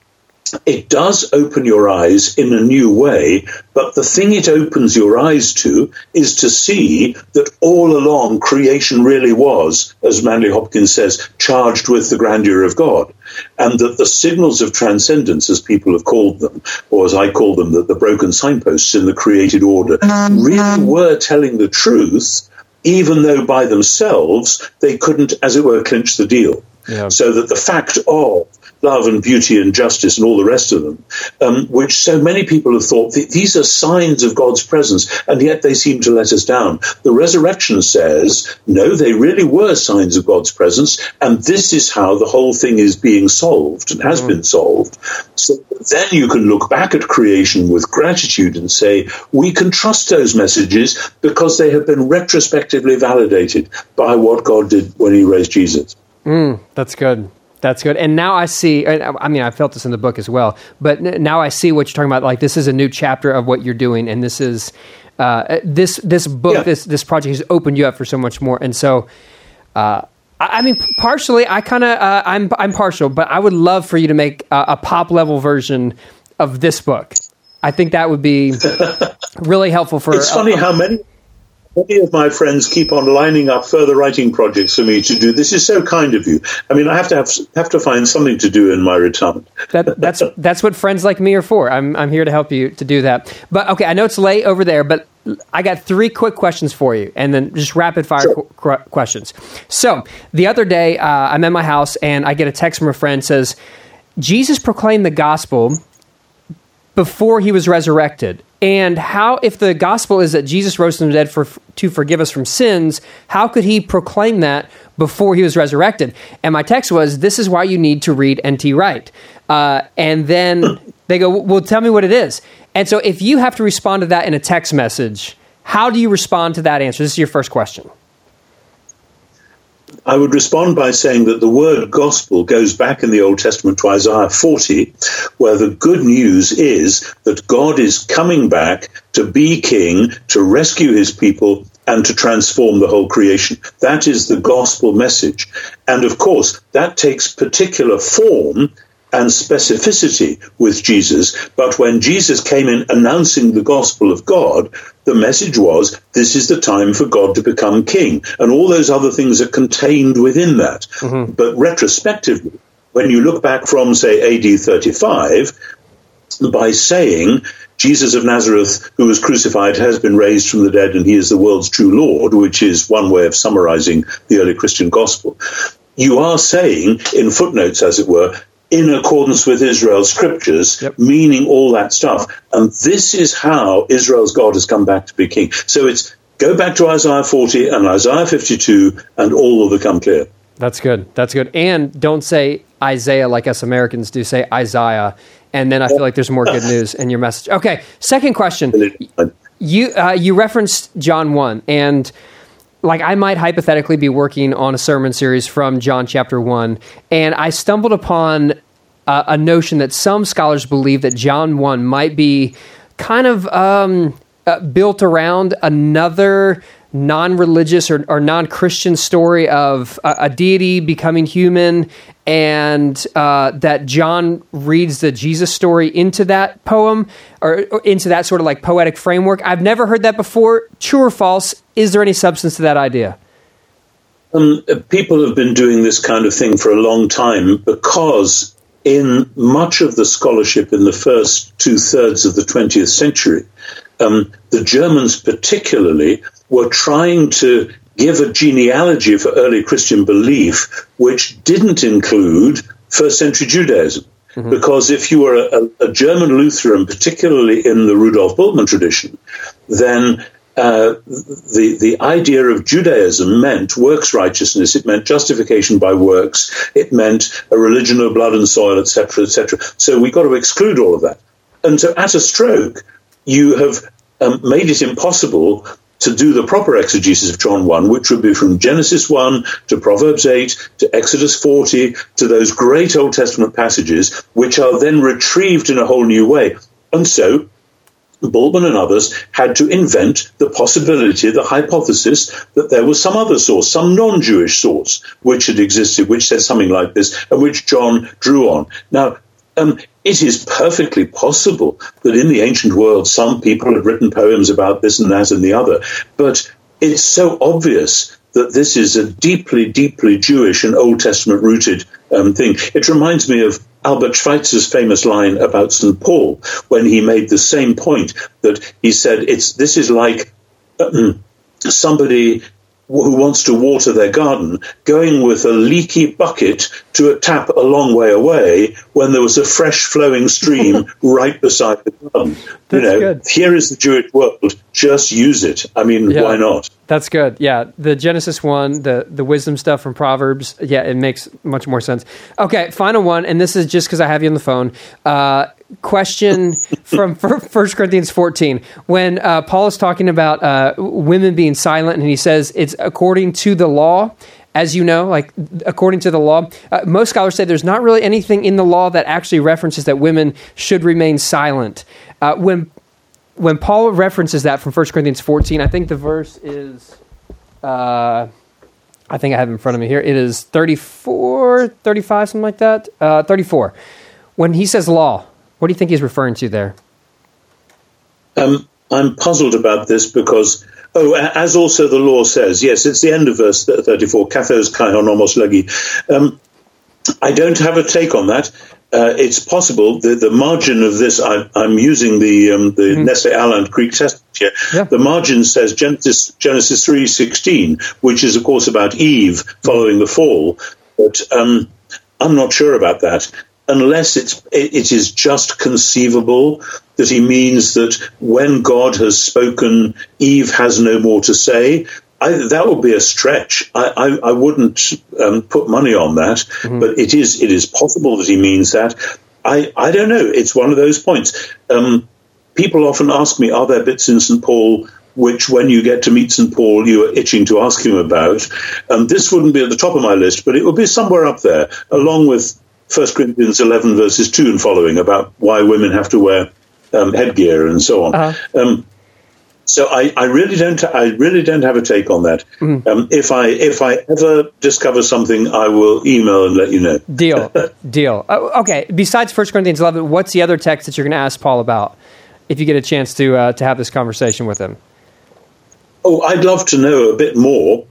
it does open your eyes in a new way, but the thing it opens your eyes to is to see that all along creation really was, as Manley Hopkins says, charged with the grandeur of God. And that the signals of transcendence, as people have called them, or as I call them, the, the broken signposts in the created order, mm-hmm. really were telling the truth, even though by themselves they couldn't, as it were, clinch the deal. Yeah. So that the fact of love and beauty and justice and all the rest of them, um, which so many people have thought these are signs of God's presence, and yet they seem to let us down. The resurrection says, no, they really were signs of God's presence, and this is how the whole thing is being solved and has mm. been solved. So then you can look back at creation with gratitude and say, we can trust those messages because they have been retrospectively validated by what God did when he raised Jesus. Mm, that's good. That's good. And now I see, I mean, I felt this in the book as well, but now I see what you're talking about. Like, this is a new chapter of what you're doing. And this is, uh, this, this book, yeah. this, this project has opened you up for so much more. And so, uh, I mean, partially, I kind of, uh, I'm, I'm partial, but I would love for you to make a, a pop level version of this book. I think that would be really helpful for. It's funny how many Many of my friends keep on lining up further writing projects for me to do. This is so kind of you. I mean, I have to have, have to find something to do in my retirement. that, that's that's what friends like me are for. I'm I'm here to help you to do that. But okay, I know it's late over there, but I got three quick questions for you, and then just rapid fire sure. qu- questions. So the other day, uh, I'm at my house, and I get a text from a friend says, "Jesus proclaimed the gospel." Before he was resurrected. And how if the gospel is that jesus rose from the dead for, to forgive us from sins how could he proclaim that before he was resurrected? And my text was this is why you need to read nt wright uh, and then they go well tell me what it is. And so if you have to respond to that in a text message how do you respond to that answer? This is your first question I would respond by saying that the word gospel goes back in the Old Testament to Isaiah 40, where the good news is that God is coming back to be king, to rescue his people, and to transform the whole creation. That is the gospel message. And of course, that takes particular form and specificity with Jesus. But when Jesus came in announcing the gospel of God, the message was this is the time for God to become king. And all those other things are contained within that. Mm-hmm. But retrospectively, when you look back from, say, AD 35, by saying Jesus of Nazareth, who was crucified, has been raised from the dead and he is the world's true Lord, which is one way of summarizing the early Christian gospel. You are saying, in footnotes as it were, in accordance with Israel's scriptures, yep. meaning all that stuff. And this is how Israel's God has come back to be king. So it's go back to Isaiah 40 and Isaiah 52, and all will become clear. That's good. That's good. And don't say Isaiah like us Americans do. Say Isaiah, and then I feel like there's more good news in your message. Okay. Second question. You uh, you referenced John one, and like I might hypothetically be working on a sermon series from John chapter 1 and I stumbled upon a, a notion that some scholars believe that John 1 might be kind of um, uh, built around another non-religious or, or, non-christian story of a, a deity becoming human and uh, that john reads the jesus story into that poem or, or, into that sort of like poetic framework. I've never heard that before. True or false is there any substance to that idea um, people have been doing this kind of thing for a long time because in much of the scholarship in the first two thirds of the 20th century um, the Germans particularly were trying to give a genealogy for early Christian belief which didn't include first century Judaism. Mm-hmm. Because if you were a, a, German Lutheran, particularly in the Rudolf Bultmann tradition, then uh, the the idea of Judaism meant works righteousness. It meant justification by works. It meant a religion of blood and soil, etc., etc. So we got to exclude all of that. And so at a stroke, you have um, made it impossible to do the proper exegesis of John 1, which would be from Genesis 1 to Proverbs 8 to Exodus 40 to those great Old Testament passages, which are then retrieved in a whole new way. And so Bultmann and others had to invent the possibility, the hypothesis that there was some other source, some non-Jewish source, which had existed, which said something like this, and which John drew on. Now, um, it is perfectly possible that in the ancient world some people had written poems about this and that and the other, but it's so obvious that this is a deeply, deeply Jewish and Old Testament rooted um, thing. It reminds me of Albert Schweitzer's famous line about St. Paul when he made the same point that he said, it's, this is like um, somebody who wants to water their garden going with a leaky bucket to a tap a long way away when there was a fresh flowing stream right beside the garden. That's you know, good. here is the Jewish world. Just use it. I mean, yeah, why not? That's good. Yeah, the Genesis one, the the wisdom stuff from Proverbs. Yeah, it makes much more sense. Okay, final one, and this is just because I have you on the phone. Uh, question from First Corinthians 14 when uh, Paul is talking about uh, women being silent, and he says it's according to the law. As you know, like according to the law, uh, most scholars say there's not really anything in the law that actually references that women should remain silent. Uh, when when Paul references that from 1 Corinthians 14, I think the verse is, uh, I think I have in front of me here. It is 34, 35, something like that. Uh, 34. When he says law, what do you think he's referring to there? Um, I'm puzzled about this because, oh, as also the law says, yes, it's the end of verse 34, kathos kai honomos legi. Um, I don't have a take on that. Uh, it's possible that the margin of this, I, am using the um, the mm-hmm. Nestle Aland Greek Testament here. Yeah. The margin says Genesis Genesis three sixteen, which is of course about Eve following the fall. But um, I'm not sure about that unless it's, it is just conceivable that he means that when God has spoken, Eve has no more to say. I, that would be a stretch. I, I, I wouldn't um, put money on that, mm-hmm. but it is it is possible that he means that. I, I don't know. It's one of those points. Um, people often ask me, are there bits in St. Paul which, when you get to meet St. Paul, you are itching to ask him about? And this wouldn't be at the top of my list, but it would be somewhere up there, along with 1 Corinthians 11, verses 2 and following, about why women have to wear um, headgear and so on. Uh-huh. Um, so I, I, really don't. I really don't have a take on that. Mm. Um, if I if I ever discover something, I will email and let you know. Deal, deal. Uh, okay. Besides 1 Corinthians 11, what's the other text that you're going to ask Paul about? If you get a chance to uh, to have this conversation with him. Oh, I'd love to know a bit more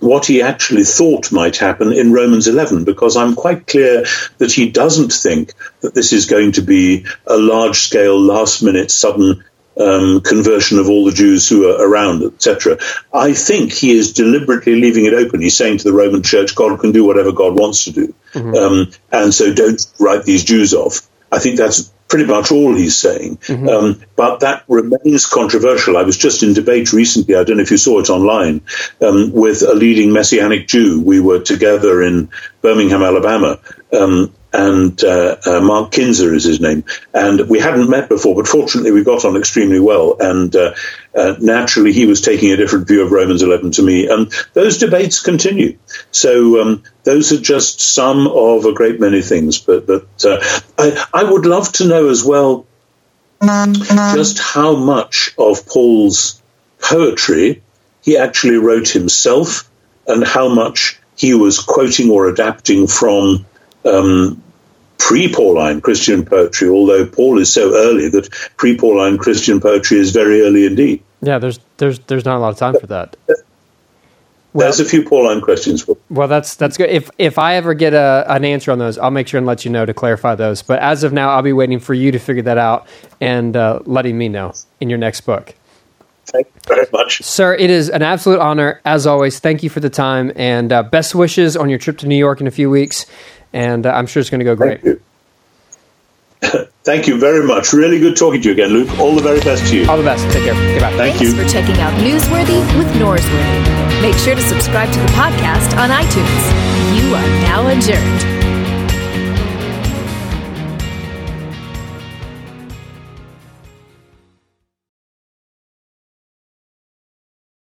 what he actually thought might happen in Romans 11, because I'm quite clear that he doesn't think that this is going to be a large scale, last minute, sudden um, conversion of all the Jews who are around, etc. I think he is deliberately leaving it open. He's saying to the Roman Church, God can do whatever God wants to do, mm-hmm. um, and so don't write these Jews off. I think that's pretty much all he's saying. Mm-hmm. Um, but that remains controversial. I was just in debate recently, I don't know if you saw it online, um, with a leading Messianic Jew. We were together in Birmingham, Alabama. Um, and uh, uh, Mark Kinzer is his name. And we hadn't met before, but fortunately we got on extremely well. And uh, uh naturally, he was taking a different view of Romans 11 to me. And those debates continue. So um, those are just some of a great many things. But, but uh, I, I would love to know as well just how much of Paul's poetry he actually wrote himself and how much he was quoting or adapting from um, pre-Pauline Christian poetry, although Paul is so early that pre-Pauline Christian poetry is very early indeed. Yeah, there's there's there's not a lot of time for that. Well, There's a few Pauline questions. Well, that's that's good. If if I ever get a, an answer on those, I'll make sure and let you know to clarify those. But as of now, I'll be waiting for you to figure that out and uh, letting me know in your next book. Thank you very much, sir. It is an absolute honor, as always. Thank you for the time and uh, best wishes on your trip to New York in a few weeks and uh, I'm sure it's going to go great. Thank you. Thank you very much. Really good talking to you again, Luke. All the very best to you. All the best. Take care. Goodbye. Thank Thanks you. for checking out Newsworthy with Norsworthy. Make sure to subscribe to the podcast on iTunes. You are now adjourned.